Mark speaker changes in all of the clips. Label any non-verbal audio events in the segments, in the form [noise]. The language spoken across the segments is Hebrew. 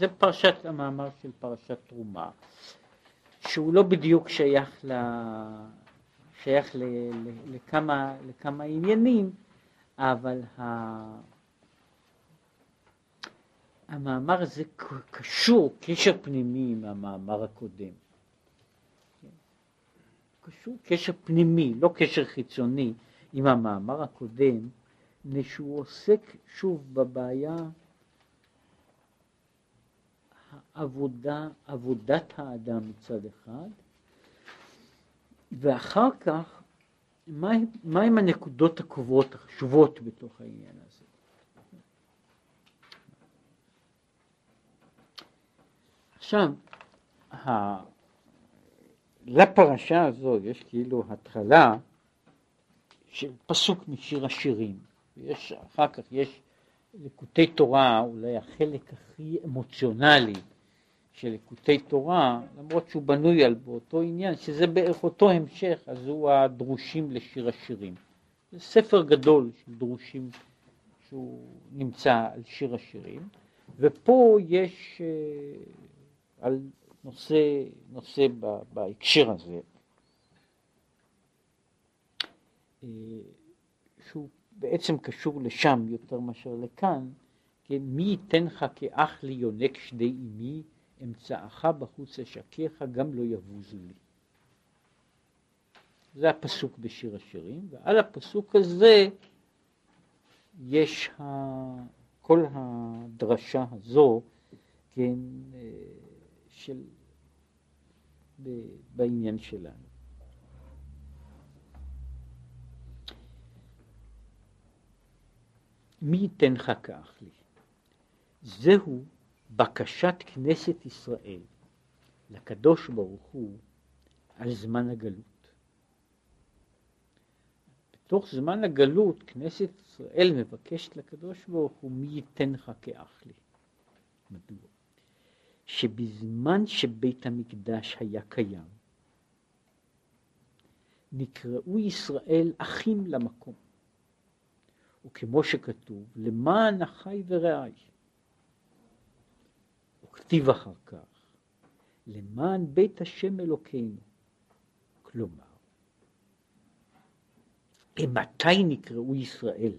Speaker 1: זה פרשת המאמר של פרשת תרומה, שהוא לא בדיוק שייך, ל... שייך ל... ל... לכמה, לכמה עניינים, אבל ה... המאמר הזה קשור קשר פנימי עם המאמר הקודם. קשור קשר פנימי, לא קשר חיצוני, עם המאמר הקודם, מפני שהוא עוסק שוב בבעיה העבודה, עבודת האדם מצד אחד, ואחר כך מהם מה הנקודות הקובעות החשובות בתוך העניין הזה. עכשיו, לפרשה הזו יש כאילו התחלה של פסוק משיר השירים, ויש, אחר כך יש ליקוטי תורה, אולי החלק הכי אמוציונלי של ליקוטי תורה, למרות שהוא בנוי על באותו עניין, שזה בערך אותו המשך, אז הוא הדרושים לשיר השירים. זה ספר גדול של דרושים שהוא נמצא על שיר השירים, ופה יש אה, על נושא, נושא בהקשר הזה, אה, שהוא בעצם קשור לשם יותר מאשר לכאן, כן, מי ייתן לך כאח לי יונק שדי אמי, אמצעך בחוץ אשקיך, גם לא יבוזו לי. זה הפסוק בשיר השירים, ועל הפסוק הזה יש. כל הדרשה הזו, כן, אה, של... בעניין שלנו. מי ייתן לך כאח לי? זהו בקשת כנסת ישראל לקדוש ברוך הוא על זמן הגלות. בתוך זמן הגלות כנסת ישראל מבקשת לקדוש ברוך הוא מי ייתן לך כאח לי. מדוע? שבזמן שבית המקדש היה קיים, נקראו ישראל אחים למקום. וכמו שכתוב, למען אחי ורעי. וכתיב אחר כך, למען בית השם אלוקינו. כלומר, מתי נקראו ישראל?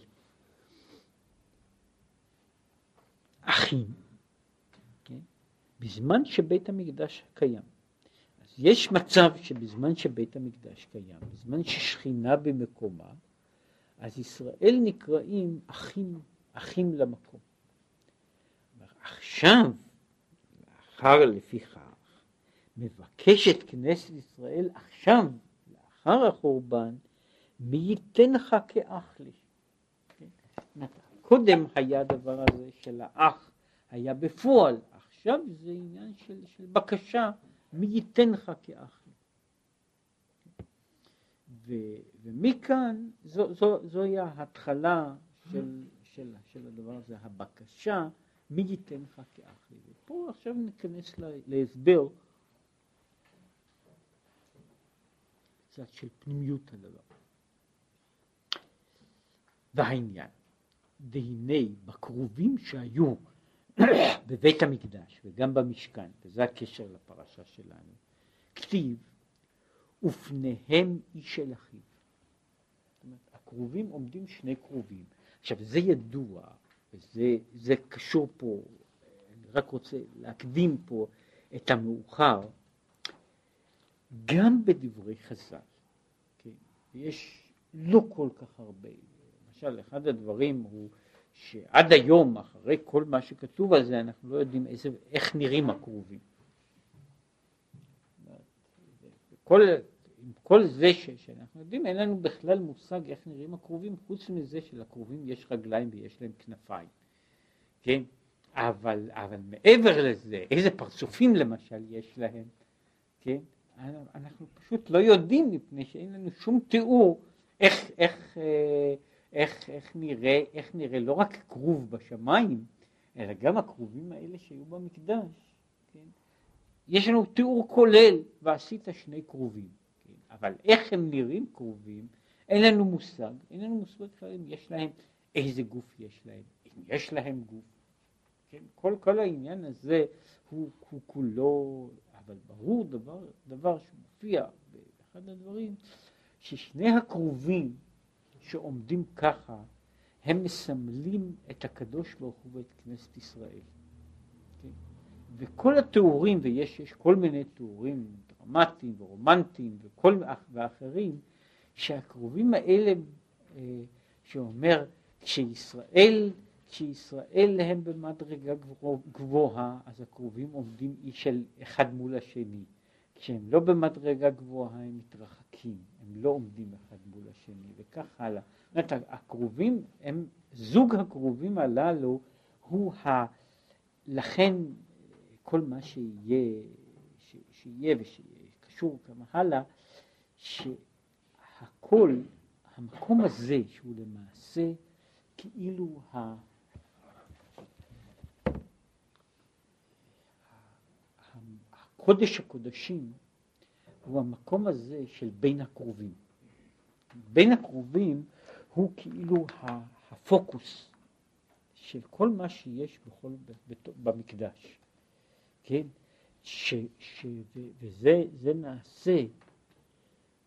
Speaker 1: אחים, כן? בזמן שבית המקדש קיים. אז יש מצב שבזמן שבית המקדש קיים, בזמן ששכינה במקומה, אז ישראל נקראים אחים, אחים למקום. עכשיו, לאחר לפיכך, מבקשת כנסת ישראל עכשיו, לאחר החורבן, מי ייתן לך כאח לי. כן? קודם היה הדבר הזה של האח, היה בפועל, עכשיו זה עניין של, של בקשה, מי ייתן לך כאח ו, ומכאן זו, זו, זוהי ההתחלה של, של, של הדבר הזה, הבקשה, מי ייתן לך כאח לי. ופה עכשיו ניכנס להסבר קצת של פנימיות הדבר. והעניין, והנה בכרובים שהיו [coughs] בבית המקדש וגם במשכן, וזה הקשר לפרשה שלנו, כתיב ופניהם איש אל אחיו. זאת אומרת, הכרובים עומדים שני כרובים. עכשיו זה ידוע, וזה קשור פה, אני רק רוצה להקדים פה את המאוחר, גם בדברי חז"ל, כן, יש לא כל כך הרבה, למשל אחד הדברים הוא שעד היום אחרי כל מה שכתוב על זה אנחנו לא יודעים איזה, איך נראים הכרובים. כל, כל זה ש, שאנחנו יודעים, אין לנו בכלל מושג איך נראים הכרובים, חוץ מזה שלכרובים יש רגליים ויש להם כנפיים, כן? אבל, אבל מעבר לזה, איזה פרצופים למשל יש להם, כן? אנחנו פשוט לא יודעים מפני שאין לנו שום תיאור איך, איך, אה, איך, איך, נראה, איך נראה לא רק כרוב בשמיים, אלא גם הכרובים האלה שהיו במקדש, כן? יש לנו תיאור כולל, ועשית שני כרובים. אבל איך הם נראים קרובים, אין לנו מושג, אין לנו מושג אם יש להם, איזה גוף יש להם, אם יש להם גוף, כן? כל, כל העניין הזה הוא, הוא כולו, אבל ברור דבר, דבר שמופיע באחד הדברים, ששני הקרובים שעומדים ככה, הם מסמלים את הקדוש ברוך הוא ואת כנסת ישראל. כן? וכל התיאורים, ויש כל מיני תיאורים דרמטיים ורומנטיים וכל ואחרים, שהקרובים האלה, אה, שאומר, כשישראל, כשישראל הם במדרגה גבוהה, אז הקרובים עומדים איש של אחד מול השני. כשהם לא במדרגה גבוהה הם מתרחקים, הם לא עומדים אחד מול השני וכך הלאה. זאת אומרת, הקרובים הם, זוג הקרובים הללו הוא ה... לכן כל מה שיהיה, ש, שיהיה ושקשור כמה הלאה, שהכל, המקום הזה שהוא למעשה כאילו ה... קודש הקודשים הוא המקום הזה של בין הקרובים. בין הקרובים הוא כאילו הפוקוס של כל מה שיש בכל, במקדש, כן? ש, ש, וזה נעשה,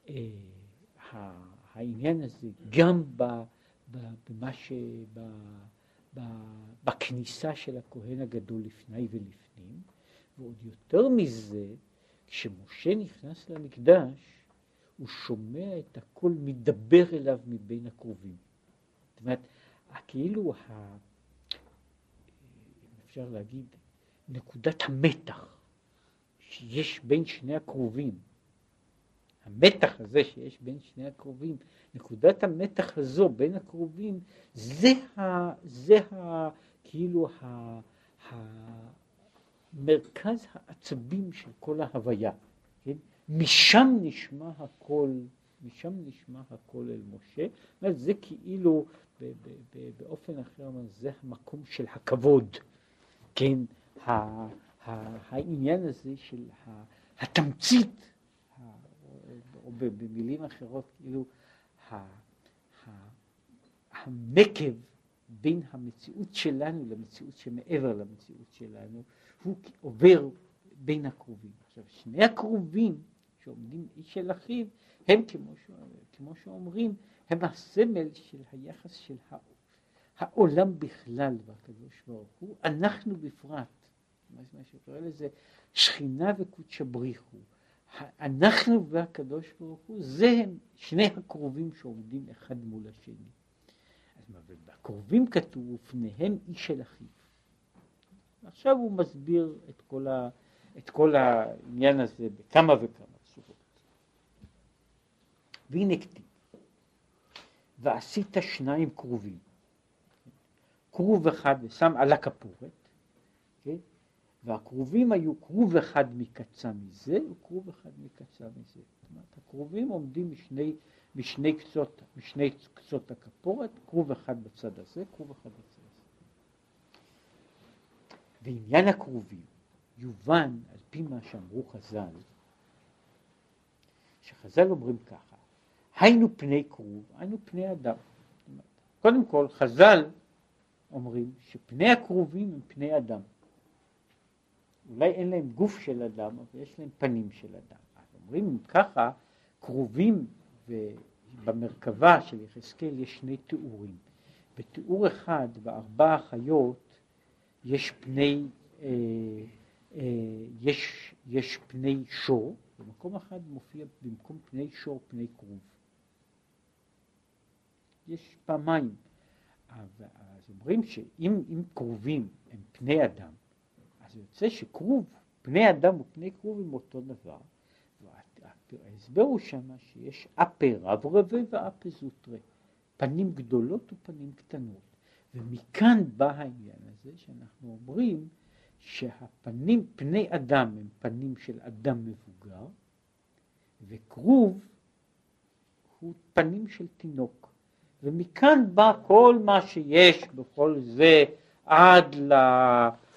Speaker 1: אה, העניין הזה גם ב, ב, במה ש... ב, ב, בכניסה של הכהן הגדול לפני ולפנים, ועוד יותר מזה, כשמשה נכנס למקדש, הוא שומע את הכל מדבר אליו מבין הקרובים. זאת אומרת, כאילו, ה... אפשר להגיד, נקודת המתח שיש בין שני הקרובים, המתח הזה שיש בין שני הקרובים, נקודת המתח הזו בין הקרובים, זה, ה, זה ה, כאילו ה, ה, מרכז העצבים של כל ההוויה, כן? משם נשמע הכל, משם נשמע הכל אל משה, זה כאילו ב- ב- ב- באופן אחר, זה המקום של הכבוד, כן, העניין הזה של התמצית, או במילים אחרות, כאילו הנקב בין המציאות שלנו למציאות שמעבר למציאות שלנו, הוא עובר בין הקרובים. עכשיו, שני הקרובים שעומדים איש אל אחיו, הם כמו, ש... כמו שאומרים, הם הסמל של היחס של העולם בכלל והקדוש ברוך הוא, אנחנו בפרט, מה שקורא לזה שכינה וקודשא בריחו, אנחנו והקדוש ברוך הוא, זה הם שני הקרובים שעומדים אחד מול השני. אז בקרובים כתוב, ופניהם איש אל אחיו. עכשיו הוא מסביר את כל, ה, את כל העניין הזה בכמה וכמה צורות. והנה כתיב, ועשית שניים כרובים, כרוב אחד ושם על הכפורת, כן? והכרובים היו כרוב אחד מקצה מזה וכרוב אחד מקצה מזה. זאת אומרת, הכרובים עומדים משני, משני, קצות, משני קצות הכפורת, כרוב אחד בצד הזה, כרוב אחד בצד ועניין הכרובים יובן על פי מה שאמרו חז"ל, שחז"ל אומרים ככה, היינו פני כרוב, היינו פני אדם. קודם כל חז"ל אומרים שפני הכרובים הם פני אדם. אולי אין להם גוף של אדם, אבל יש להם פנים של אדם. אז אומרים אם ככה, כרובים במרכבה של יחזקאל יש שני תיאורים. בתיאור אחד, בארבע החיות, יש פני, אה, אה, יש, יש פני שור, במקום אחד מופיע במקום פני שור פני כרוב. יש פעמיים. אז אומרים שאם כרובים הם פני אדם, אז יוצא שכרוב, פני אדם ופני כרוב הם אותו דבר. ההסבר הוא שמה שיש אפה רב רבה ואפה זוטרה, פנים גדולות ופנים קטנות. ומכאן בא העניין הזה שאנחנו אומרים שהפנים, פני אדם הם פנים של אדם מבוגר, וכרוב הוא פנים של תינוק. ומכאן בא כל מה שיש בכל זה עד, ל,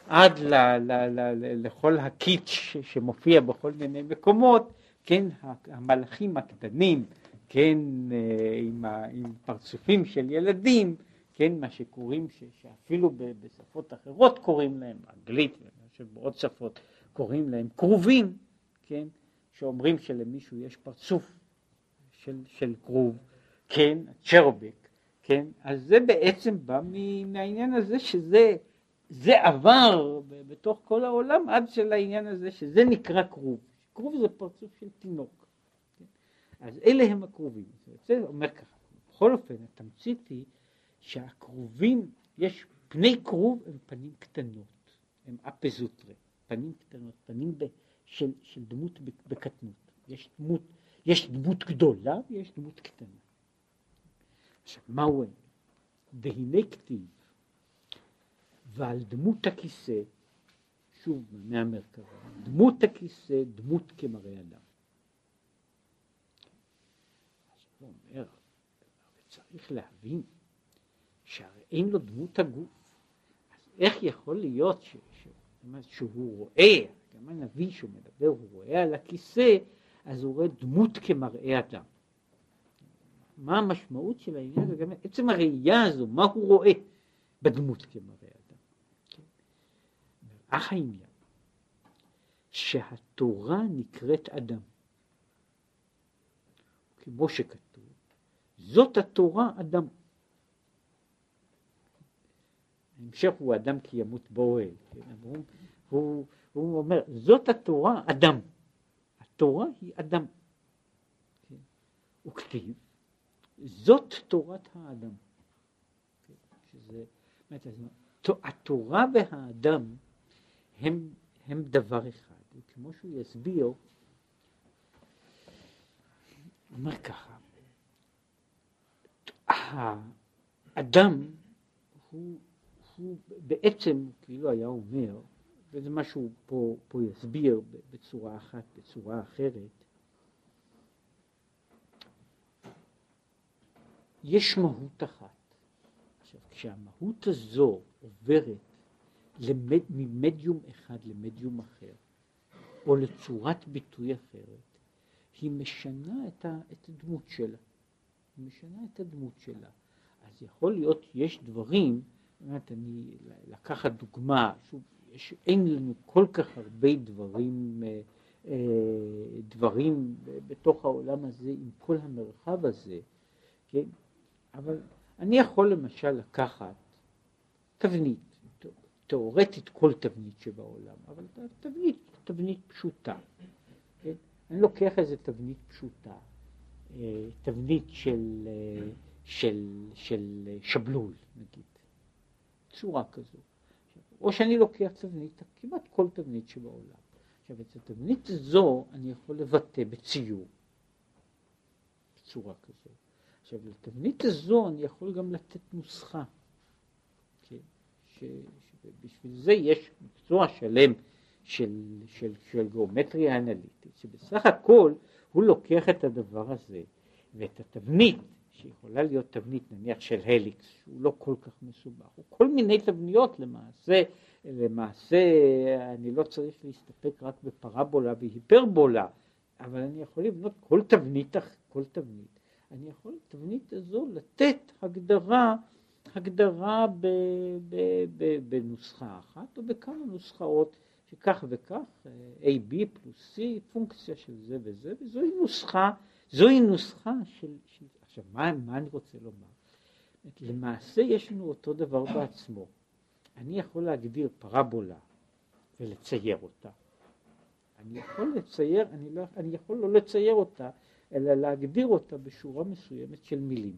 Speaker 1: עד ל, ל, ל, ל, לכל הקיץ' שמופיע בכל מיני מקומות, כן, המלאכים הקטנים, כן, אה, עם, עם פרצופים של ילדים, כן, מה שקוראים, ש, שאפילו בשפות אחרות קוראים להם, אנגלית ובעוד שפות קוראים להם כרובים, כן, שאומרים שלמישהו יש פרצוף של, של כרוב, כן, צ'רובק, כן, אז זה בעצם בא מהעניין הזה שזה זה עבר בתוך כל העולם עד של העניין הזה שזה נקרא כרוב. כרוב זה פרצוף של תינוק. אז אלה הם הכרובים. זה אומר ככה, בכל אופן התמצית היא שהכרובים, יש פני כרוב הם פנים קטנות, הם אפזוטרה, פנים קטנות, פנים ב, של, של דמות בקטנות. יש דמות, יש דמות גדולה ויש דמות קטנה. עכשיו, מהו הם? והנה כתיב ועל דמות הכיסא, שוב מהמרכז, דמות הכיסא, דמות כמראה אדם. אז הוא אומר, צריך להבין שהרי אין לו דמות הגוף, אז איך יכול להיות ש, ש, שהוא רואה, גם הנביא שהוא מדבר, הוא רואה על הכיסא, אז הוא רואה דמות כמראה אדם. מה המשמעות של העניין הזה? עצם הראייה הזו, מה הוא רואה בדמות כמראה? אך העניין, שהתורה נקראת אדם. כמו שכתוב, זאת התורה אדם. ההמשך הוא אדם כי ימות באוהל. כן? הוא, הוא, הוא אומר, זאת התורה אדם. התורה היא אדם. כן? וכתיב, זאת תורת האדם. כן? שזה, התורה והאדם הם, הם דבר אחד, וכמו שהוא יסביר, הוא אומר ככה, האדם הוא הוא בעצם, כאילו היה אומר, וזה מה שהוא פה, פה יסביר בצורה אחת, בצורה אחרת, יש מהות אחת. עכשיו, כשהמהות הזו עוברת למד, ממדיום אחד למדיום אחר, או לצורת ביטוי אחרת, היא משנה את, ה, את הדמות שלה. היא משנה את הדמות שלה. אז יכול להיות, יש דברים באמת, אני, לקחת דוגמה, שוב, יש, אין לנו כל כך הרבה דברים, אה, אה, דברים בתוך העולם הזה, עם כל המרחב הזה, כן? אבל אני יכול למשל לקחת תבנית, תאורטית כל תבנית שבעולם, אבל תבנית, תבנית פשוטה. כן? אני לוקח איזה תבנית פשוטה, אה, תבנית של, של, של שבלול, נגיד. צורה כזו. או שאני לוקח תבנית, כמעט כל תבנית שבעולם. עכשיו, את התבנית הזו אני יכול לבטא בציור, בצורה כזו. עכשיו, לתבנית הזו אני יכול גם לתת נוסחה. כן? ש, שבשביל זה יש מקצוע שלם של, של, של גיאומטריה אנליטית, שבסך הכל הוא לוקח את הדבר הזה ואת התבנית שיכולה להיות תבנית נניח של הליקס, שהוא לא כל כך מסובך, או כל מיני תבניות למעשה, למעשה אני לא צריך להסתפק רק בפרבולה והיפרבולה, אבל אני יכול לבנות כל תבנית, כל תבנית, אני יכול לתבנית הזו לתת הגדרה, הגדרה ב, ב, ב, בנוסחה אחת או בכמה נוסחאות שכך וכך, AB פלוס C, פונקציה של זה וזה, וזוהי נוסחה, זוהי נוסחה של, של עכשיו, מה, מה אני רוצה לומר? למעשה יש לנו אותו דבר בעצמו. אני יכול להגדיר פרבולה ולצייר אותה. אני יכול לצייר, אני, לא, אני יכול לא לצייר אותה, אלא להגדיר אותה בשורה מסוימת של מילים.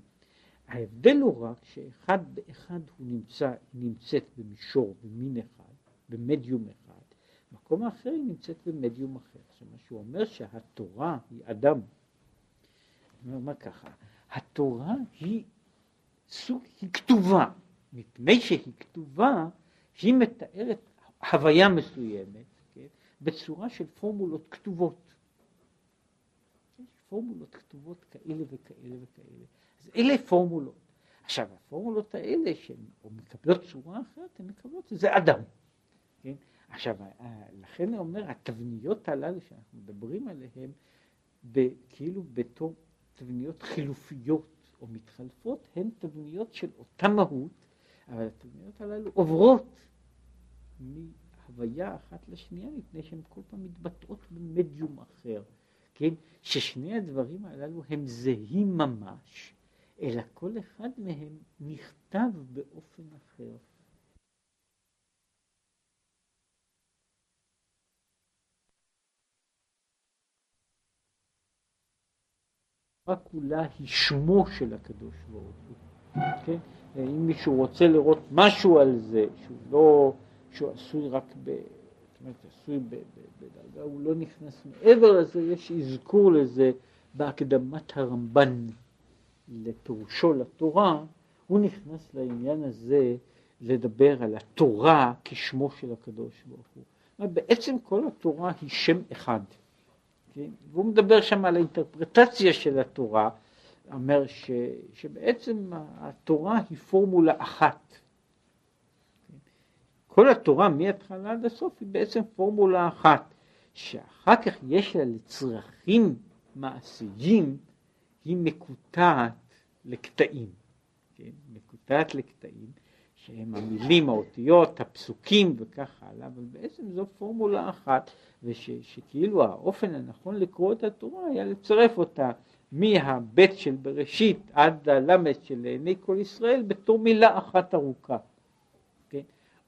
Speaker 1: ההבדל הוא רק שאחד באחד הוא נמצא, נמצאת במישור, במין אחד, במדיום אחד, מקום האחר היא נמצאת במדיום אחר. זאת אומרת שהוא אומר שהתורה היא אדם. אני אומר ככה, התורה היא סוג, היא כתובה, מפני שהיא כתובה, היא מתארת הוויה מסוימת, כן, בצורה של פורמולות כתובות. פורמולות כתובות כאלה וכאלה וכאלה. אלה פורמולות. עכשיו, הפורמולות האלה, שהן מקבלות צורה אחרת, הן מקבלות, זה אדם. כן? עכשיו, לכן אני אומר, התבניות הללו שאנחנו מדברים עליהן, כאילו בתור תבניות חילופיות או מתחלפות הן תבניות של אותה מהות, אבל התבניות הללו עוברות מהוויה אחת לשנייה מפני שהן כל פעם מתבטאות במדיום אחר, כן? ששני הדברים הללו הם זהים ממש, אלא כל אחד מהם נכתב באופן אחר. כולה היא שמו של הקדוש ברוך הוא, כן? אם מישהו רוצה לראות משהו על זה, שהוא לא, שהוא עשוי רק ב... זאת אומרת, עשוי בדרגה, הוא לא נכנס מעבר לזה, יש אזכור לזה בהקדמת הרמב"ן לפירושו לתורה, הוא נכנס לעניין הזה לדבר על התורה כשמו של הקדוש ברוך הוא. בעצם כל התורה היא שם אחד. כן? והוא מדבר שם על האינטרפרטציה של התורה, אומר ש, שבעצם התורה היא פורמולה אחת. כן? כל התורה מההתחלה עד הסוף היא בעצם פורמולה אחת, שאחר כך יש לה לצרכים מעשיים, היא מקוטעת לקטעים, כן? מקוטעת לקטעים, שהם המילים, האותיות, הפסוקים וכך הלאה, אבל בעצם זו פורמולה אחת, ושכאילו האופן הנכון לקרוא את התורה היה לצרף אותה מהבית של בראשית עד הלמד של לעיני כל ישראל בתור מילה אחת ארוכה. כן?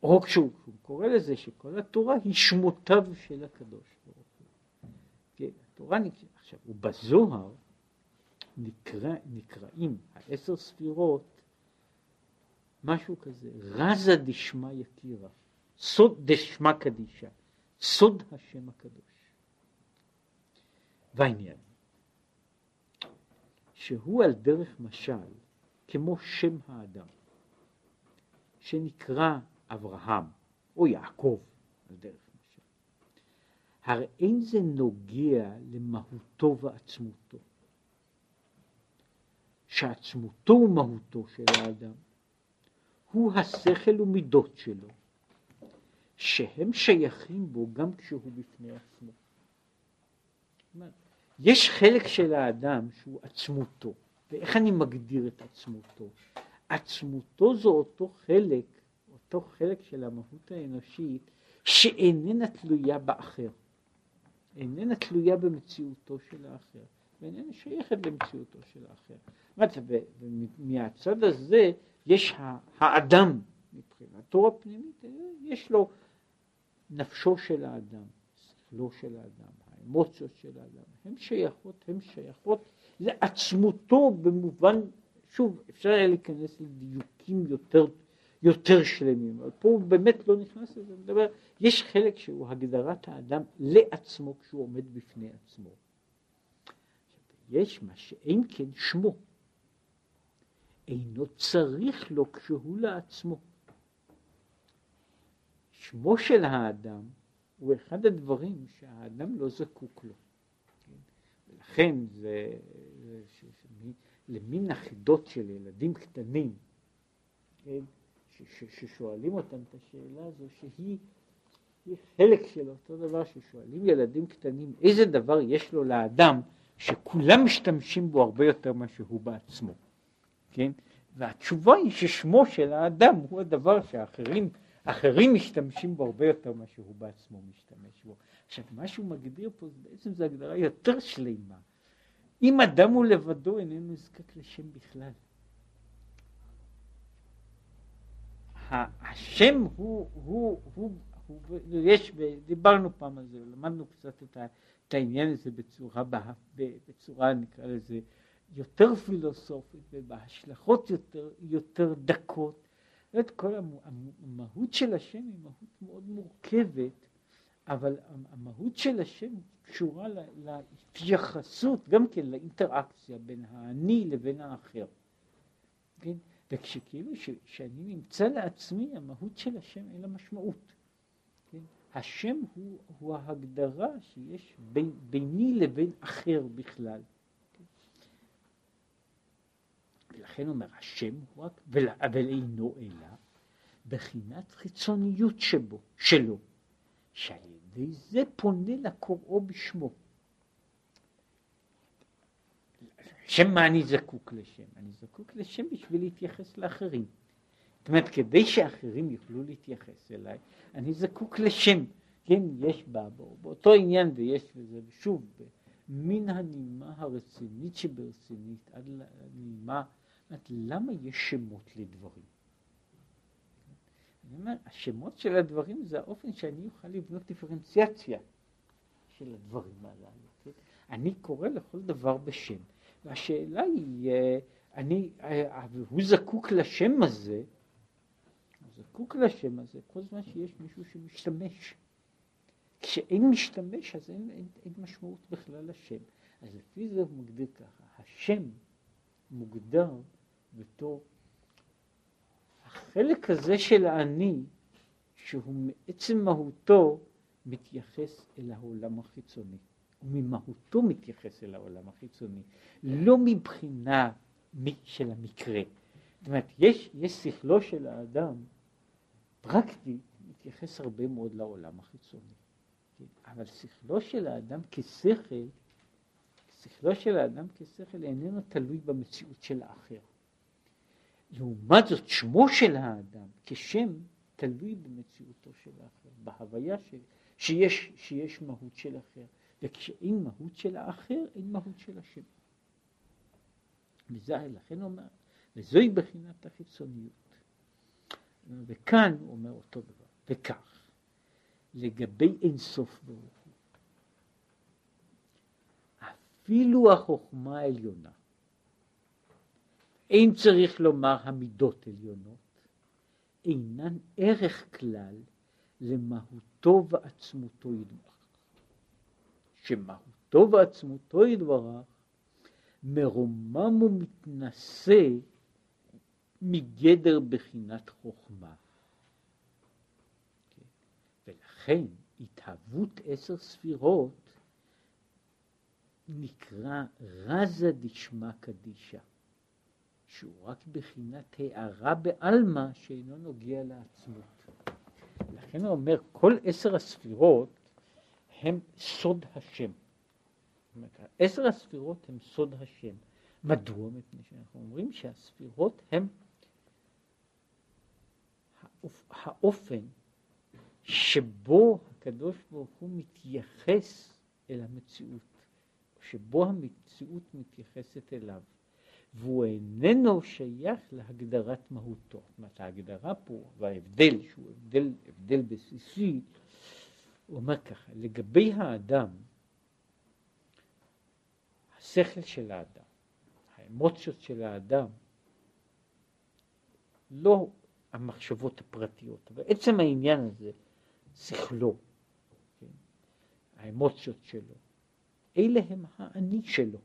Speaker 1: או כשהוא קורא לזה שכל התורה היא שמותיו של הקדוש ברוך הוא. כן? התורה נקרא, עכשיו, ובזוהר נקרא, נקראים העשר ספירות משהו כזה, רזה דשמא יקירה, סוד דשמא קדישה, סוד השם הקדוש. והעניין, שהוא על דרך משל כמו שם האדם, שנקרא אברהם או יעקב על דרך משל. הרי אין זה נוגע למהותו ועצמותו, שעצמותו ומהותו של האדם הוא השכל ומידות שלו, שהם שייכים בו גם כשהוא בפני עצמו. יש חלק של האדם שהוא עצמותו, ואיך אני מגדיר את עצמותו? עצמותו זו אותו חלק, אותו חלק של המהות האנושית שאיננה תלויה באחר, איננה תלויה במציאותו של האחר, ואיננה שייכת למציאותו של האחר. ומהצד הזה יש האדם מבחינתו הפנימית, יש לו נפשו של האדם, שכלו של האדם, האמוציות של האדם, הן שייכות, הן שייכות לעצמותו במובן, שוב, אפשר היה להיכנס לדיוקים יותר, יותר שלמים, אבל פה הוא באמת לא נכנס לזה, מדבר, יש חלק שהוא הגדרת האדם לעצמו כשהוא עומד בפני עצמו. יש מה שאין כן שמו. אינו צריך לו כשהוא לעצמו. שמו של האדם הוא אחד הדברים שהאדם לא זקוק לו. כן? ולכן זה, זה ש, ש, למין החידות של ילדים קטנים, כן? ש, ש, ששואלים אותם את השאלה הזו, שהיא חלק של אותו דבר ששואלים ילדים קטנים, איזה דבר יש לו לאדם שכולם משתמשים בו הרבה יותר ממה שהוא בעצמו. כן? והתשובה היא ששמו של האדם הוא הדבר שאחרים אחרים משתמשים בו הרבה יותר ממה שהוא בעצמו משתמש בו. עכשיו, מה שהוא מגדיר פה, בעצם זו הגדרה יותר שלמה. אם אדם הוא לבדו, איננו נזקק לשם בכלל. השם הוא, הוא, הוא, הוא, יש, דיברנו פעם על זה, למדנו קצת את, ה, את העניין הזה בצורה, בצורה נקרא לזה, יותר פילוסופית ובהשלכות יותר, יותר דקות. זאת כל המהות של השם היא מהות מאוד מורכבת, אבל המהות של השם קשורה להתייחסות, גם כן לאינטראקציה בין האני לבין האחר. כן? וכשכאילו שאני נמצא לעצמי, המהות של השם אין לה משמעות. השם הוא, הוא ההגדרה שיש בין, ביני לבין אחר בכלל. ולכן אומר השם הוא רק, אבל אינו אלא בחינת חיצוניות שבו, שלו, שעל ידי זה פונה לקוראו בשמו. בשם מה אני זקוק לשם? אני זקוק לשם בשביל להתייחס לאחרים. זאת אומרת, כדי שאחרים יוכלו להתייחס אליי, אני זקוק לשם. כן, יש בה, באותו עניין ויש בזה, ושוב, מן הנימה הרצינית שברצינית עד לנימה, למה יש שמות לדברים? אני אומר, השמות של הדברים זה האופן שאני אוכל לבנות דיפרנציאציה של הדברים הללו. כן? אני קורא לכל דבר בשם, והשאלה היא, אה, אני, אה, הוא זקוק לשם הזה, זקוק לשם הזה כל זמן שיש מישהו שמשתמש. כשאין משתמש אז אין, אין, אין משמעות בכלל לשם. אז לפי זה הוא מגדיר ככה, השם מוגדר בתור החלק הזה של האני, שהוא מעצם מהותו מתייחס אל העולם החיצוני, וממהותו מתייחס אל העולם החיצוני, לא מבחינה של המקרה. זאת אומרת, יש, יש שכלו של האדם, פרקטי, מתייחס הרבה מאוד לעולם החיצוני. אבל שכלו של האדם כשכל, שכלו של האדם כשכל איננו תלוי במציאות של האחר. לעומת זאת שמו של האדם כשם תלוי במציאותו של האחר, בהוויה של, שיש, שיש מהות של אחר, וכשאין מהות של האחר אין מהות של השם. וזה לכן אומר, וזוהי בחינת החיצוניות. וכאן הוא אומר אותו דבר, וכך, לגבי אינסוף ברוך הוא, אפילו החוכמה העליונה, אין צריך לומר המידות עליונות, אינן ערך כלל למהותו ועצמותו ידברך. שמהותו ועצמותו ידברך מרומם ומתנשא מגדר בחינת חוכמה. כן? ולכן התהוות עשר ספירות נקרא רזה דשמא קדישא. שהוא רק בחינת הערה בעלמא שאינו נוגע לעצמות. לכן הוא אומר, כל עשר הספירות הם סוד השם. עשר הספירות הם סוד השם. מדוע? מפני שאנחנו אומרים שהספירות הם האופן שבו הקדוש ברוך הוא מתייחס אל המציאות, שבו המציאות מתייחסת אליו. והוא איננו שייך להגדרת מהותו. זאת אומרת, ההגדרה פה, וההבדל, שהוא הבדל, הבדל בסיסי, הוא אומר ככה, לגבי האדם, השכל של האדם, האמוציות של האדם, לא המחשבות הפרטיות, אבל עצם העניין הזה, שכלו, כן? האמוציות שלו, אלה הם האני שלו.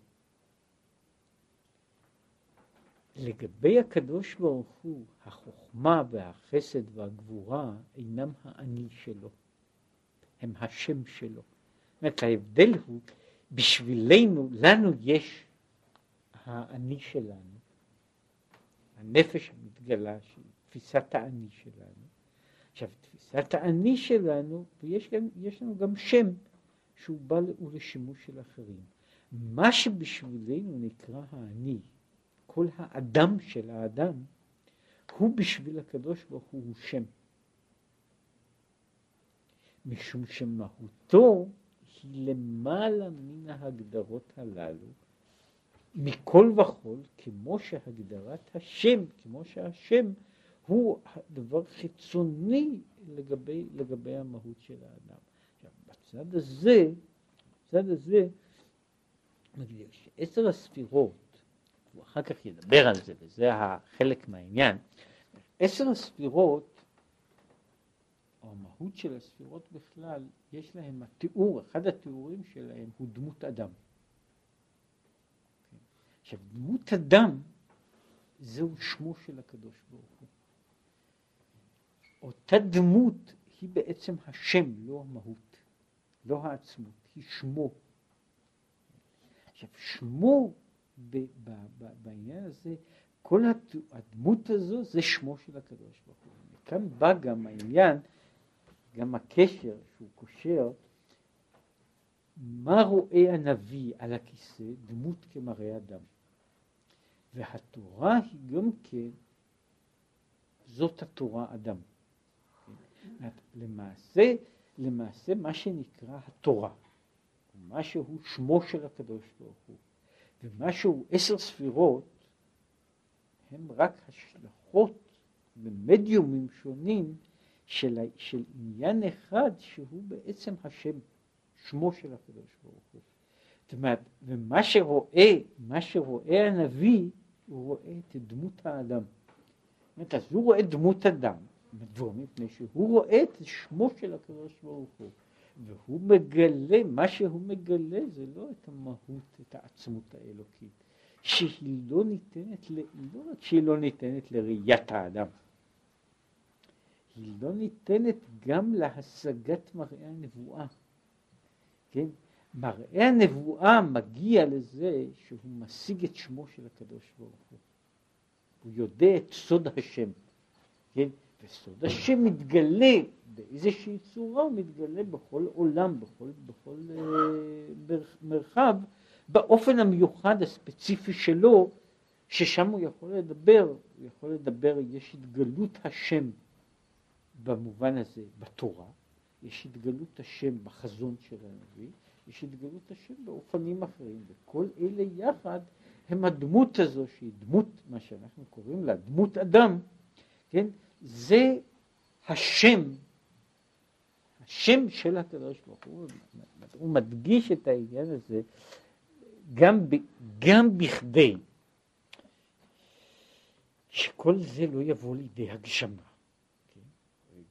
Speaker 1: לגבי הקדוש ברוך הוא, החוכמה והחסד והגבורה אינם האני שלו, הם השם שלו. זאת אומרת, ההבדל הוא, בשבילנו, לנו יש האני שלנו, הנפש המתגלה, שהיא תפיסת האני שלנו. עכשיו, תפיסת האני שלנו, ויש גם, לנו גם שם שהוא בא לשימוש של אחרים. מה שבשבילנו נקרא האני, כל האדם של האדם, הוא בשביל הקדוש ברוך הוא הוא שם. משום שמהותו היא למעלה מן ההגדרות הללו, מכל וכול, כמו שהגדרת השם, כמו שהשם הוא דבר חיצוני לגבי, לגבי המהות של האדם. עכשיו, בצד הזה, בצד הזה, שעשר הספירות הוא אחר כך ידבר על זה, וזה חלק מהעניין. עשר הספירות, או המהות של הספירות בכלל, יש להם התיאור, אחד התיאורים שלהם הוא דמות אדם. עכשיו, דמות אדם זהו שמו של הקדוש ברוך הוא. אותה דמות היא בעצם השם, לא המהות, לא העצמות, היא שמו. עכשיו, שמו בעניין הזה, כל הדמות הזו זה שמו של הקדוש ברוך הוא. וכאן בא גם העניין, גם הקשר שהוא קושר, מה רואה הנביא על הכיסא? דמות כמראה אדם. והתורה היא גם כן, זאת התורה אדם. למעשה, למעשה מה שנקרא התורה, מה שהוא שמו של הקדוש ברוך הוא, ומה שהוא עשר ספירות, הם רק השלכות במדיומים שונים של, של עניין אחד שהוא בעצם השם, שמו של הקדוש ברוך הוא. זאת אומרת, ומה שרואה, מה שרואה הנביא, הוא רואה את דמות האדם. זאת אומרת, אז הוא רואה דמות אדם, מדוע? מפני שהוא רואה את שמו של הקדוש ברוך הוא. והוא מגלה, מה שהוא מגלה זה לא את המהות, את העצמות האלוקית, שהיא לא ניתנת, ל, לא רק שהיא לא ניתנת לראיית האדם, היא לא ניתנת גם להשגת מראה הנבואה. כן? מראה הנבואה מגיע לזה שהוא משיג את שמו של הקדוש ברוך הוא. הוא יודע את סוד השם. כן? וסוד. השם מתגלה באיזושהי צורה, הוא מתגלה בכל עולם, בכל, בכל אה, מרחב, באופן המיוחד הספציפי שלו, ששם הוא יכול לדבר, הוא יכול לדבר, יש התגלות השם במובן הזה בתורה, יש התגלות השם בחזון של הנביא, יש התגלות השם באופנים אחרים, וכל אלה יחד הם הדמות הזו שהיא דמות, מה שאנחנו קוראים לה דמות אדם, כן? זה השם, השם של הקדוש ברוך הוא, הוא מדגיש את העניין הזה גם, ב, גם בכדי שכל זה לא יבוא לידי הגשמה. כן?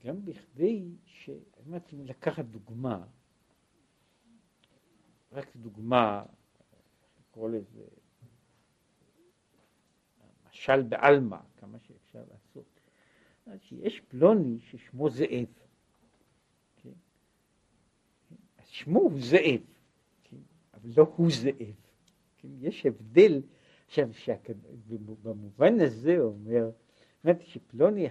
Speaker 1: גם בכדי ש... אמרתי, לקחת דוגמה, רק דוגמה, לקרוא לזה משל בעלמא, כמה לעשות. שיש פלוני ששמו זאב. כן? אז שמו הוא זאב, כן? אבל לא הוא זאב. כן? יש הבדל, עכשיו, במובן הזה אומר, אומרת שפלוני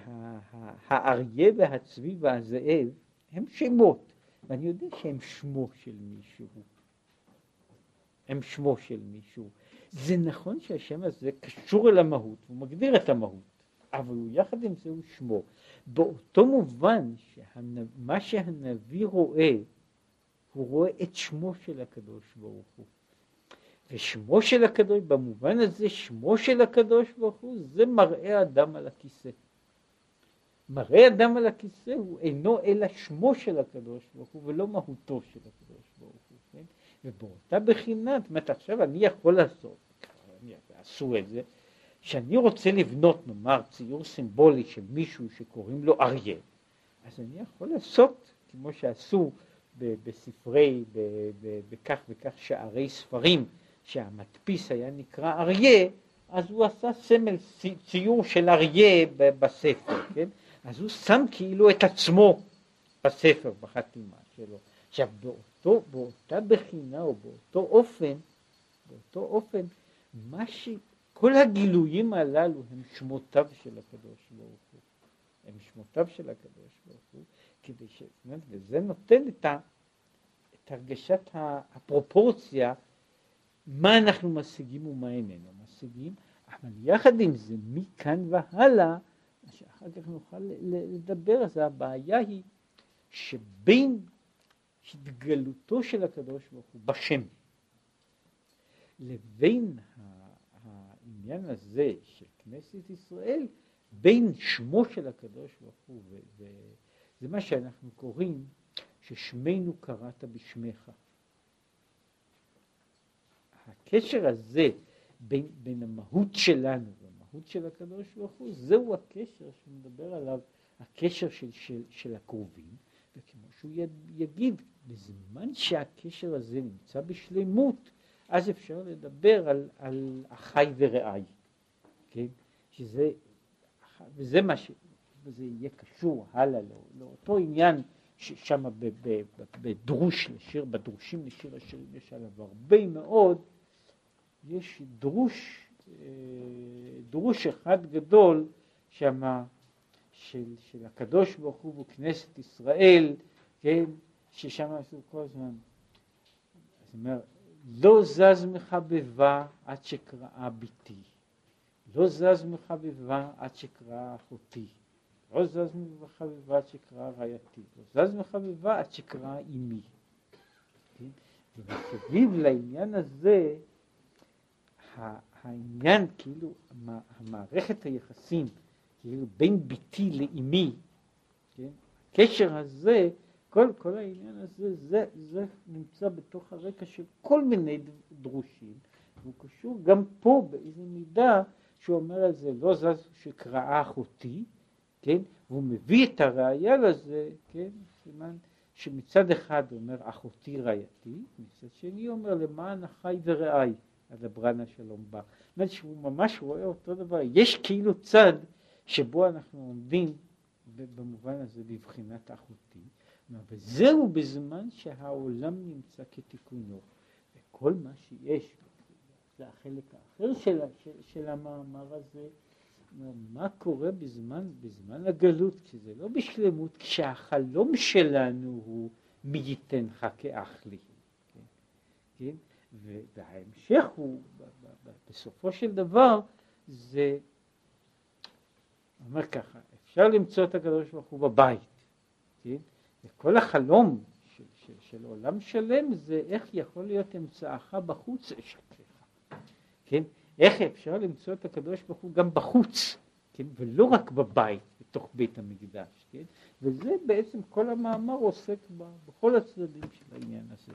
Speaker 1: האריה והצבי והזאב הם שמות, ואני יודע שהם שמו של מישהו. הם שמו של מישהו. זה נכון שהשם הזה קשור אל המהות, הוא מגדיר את המהות. אבל הוא יחד עם זה הוא שמו. באותו מובן שמה שהנביא רואה, הוא רואה את שמו של הקדוש ברוך הוא. ושמו של הקדוש, במובן הזה שמו של הקדוש ברוך הוא, זה מראה אדם על הכיסא. מראה אדם על הכיסא הוא אינו אלא שמו של הקדוש ברוך הוא ולא מהותו של הקדוש ברוך הוא, כן? ובאותה בחינה, זאת אומרת עכשיו אני יכול לעשות, עשו את זה, כשאני רוצה לבנות, נאמר, ציור סימבולי של מישהו שקוראים לו אריה, אז אני יכול לעשות, כמו שעשו בספרי, בכך וכך שערי ספרים, שהמדפיס היה נקרא אריה, אז הוא עשה סמל ציור של אריה בספר, כן? אז הוא שם כאילו את עצמו בספר, בחתימה שלו. עכשיו, באותו, באותה בחינה או באותו אופן, באותו אופן, מה ש... כל הגילויים הללו הם שמותיו של הקדוש ברוך הוא. הם שמותיו של הקדוש ברוך הוא, כדי ש... וזה נותן את, ה... את הרגשת הפרופורציה, מה אנחנו משיגים ומה איננו משיגים, אבל יחד עם זה, מכאן והלאה, שאחר כך נוכל לדבר, אז הבעיה היא שבין התגלותו של הקדוש ברוך הוא בשם לבין העניין הזה של כנסת ישראל בין שמו של הקדוש ברוך הוא, וזה מה שאנחנו קוראים ששמנו קראת בשמך. הקשר הזה בין, בין המהות שלנו והמהות של הקדוש ברוך הוא, זהו הקשר שמדבר עליו, הקשר של, של, של הקרובים, וכמו שהוא יגיד, בזמן שהקשר הזה נמצא בשלמות, אז אפשר לדבר על, על אחי ורעי, כן? שזה, וזה מה ש... וזה יהיה קשור הלאה לא, לאותו עניין ששם בדרוש לשיר, בדרושים לשיר השירים יש עליו הרבה מאוד, יש דרוש, אה, דרוש אחד גדול שם של, של הקדוש ברוך הוא וכנסת ישראל, כן, ששם עשו כל הזמן, זאת אומרת, לא זז מחבבה עד שקראה ביתי. לא זז מחביבה עד שקרא אחותי, לא זז מחביבה עד שקרא רעייתי, לא זז מחביבה עד שקרא אמי. כן? ומסביב לעניין הזה, העניין, כאילו, המערכת היחסים, כאילו, בין ביתי לאמי, כן? הקשר הזה, כל, כל העניין הזה, זה, זה נמצא בתוך הרקע של כל מיני דרושים, והוא קשור גם פה באיזה מידה שהוא אומר על זה, לא זז שקראה אחותי, כן, והוא מביא את הראייה לזה, כן, סימן שמצד אחד אומר אחותי רעייתי, מצד שני אומר למען אחי ורעי, הברנה שלום בא. זאת אומרת שהוא ממש רואה אותו דבר, יש כאילו צד שבו אנחנו עומדים במובן הזה בבחינת אחותי, וזהו בזמן שהעולם נמצא כתיקונו, וכל מה שיש, זה החלק האחר של, של, של המאמר הזה, מה קורה בזמן, בזמן הגלות, כשזה לא בשלמות, כשהחלום שלנו הוא מי ייתנך כאח לי. כן? כן? וההמשך הוא, בסופו של דבר, זה, אומר ככה, אפשר למצוא את הקדוש ברוך הוא בבית, כן? וכל החלום של, של, של עולם שלם זה איך יכול להיות אמצעך בחוץ אשתך, כן? איך אפשר למצוא את הקדוש ברוך הוא גם בחוץ, כן? ולא רק בבית, בתוך בית המקדש, כן? וזה בעצם כל המאמר עוסק בכל הצדדים של העניין הזה.